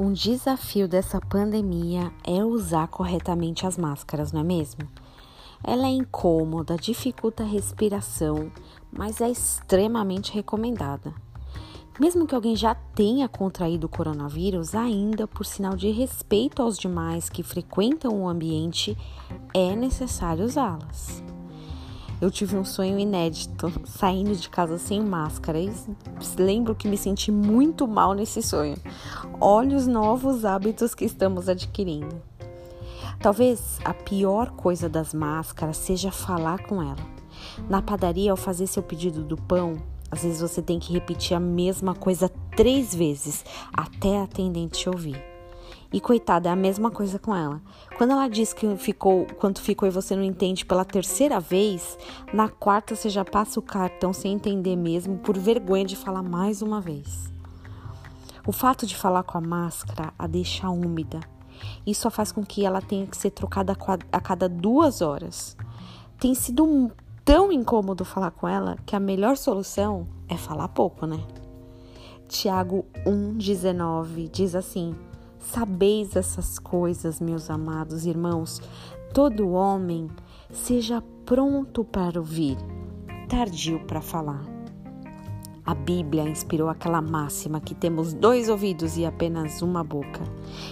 Um desafio dessa pandemia é usar corretamente as máscaras, não é mesmo? Ela é incômoda, dificulta a respiração, mas é extremamente recomendada. Mesmo que alguém já tenha contraído o coronavírus, ainda por sinal de respeito aos demais que frequentam o ambiente, é necessário usá-las. Eu tive um sonho inédito, saindo de casa sem máscara. E lembro que me senti muito mal nesse sonho. Olha os novos hábitos que estamos adquirindo. Talvez a pior coisa das máscaras seja falar com ela. Na padaria, ao fazer seu pedido do pão, às vezes você tem que repetir a mesma coisa três vezes até a atendente te ouvir. E coitada, é a mesma coisa com ela. Quando ela diz que ficou, quanto ficou e você não entende pela terceira vez, na quarta você já passa o cartão sem entender mesmo, por vergonha de falar mais uma vez. O fato de falar com a máscara a deixa úmida. Isso faz com que ela tenha que ser trocada a cada duas horas. Tem sido tão incômodo falar com ela que a melhor solução é falar pouco, né? Tiago 1,19 diz assim: Sabeis essas coisas, meus amados irmãos. Todo homem seja pronto para ouvir, tardio para falar. A Bíblia inspirou aquela máxima que temos dois ouvidos e apenas uma boca.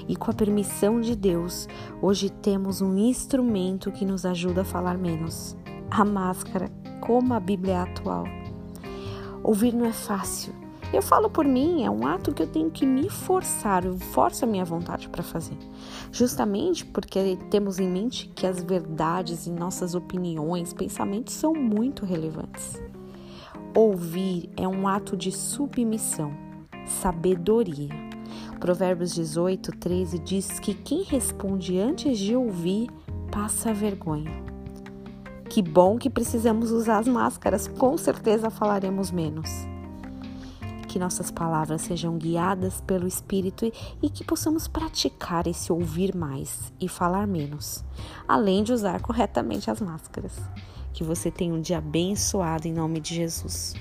E com a permissão de Deus, hoje temos um instrumento que nos ajuda a falar menos. A máscara, como a Bíblia é atual. Ouvir não é fácil eu falo por mim, é um ato que eu tenho que me forçar, eu forço a minha vontade para fazer. Justamente porque temos em mente que as verdades e nossas opiniões, pensamentos são muito relevantes. Ouvir é um ato de submissão, sabedoria. Provérbios 18, 13 diz que quem responde antes de ouvir passa vergonha. Que bom que precisamos usar as máscaras, com certeza falaremos menos que nossas palavras sejam guiadas pelo Espírito e que possamos praticar esse ouvir mais e falar menos, além de usar corretamente as máscaras. Que você tenha um dia abençoado em nome de Jesus.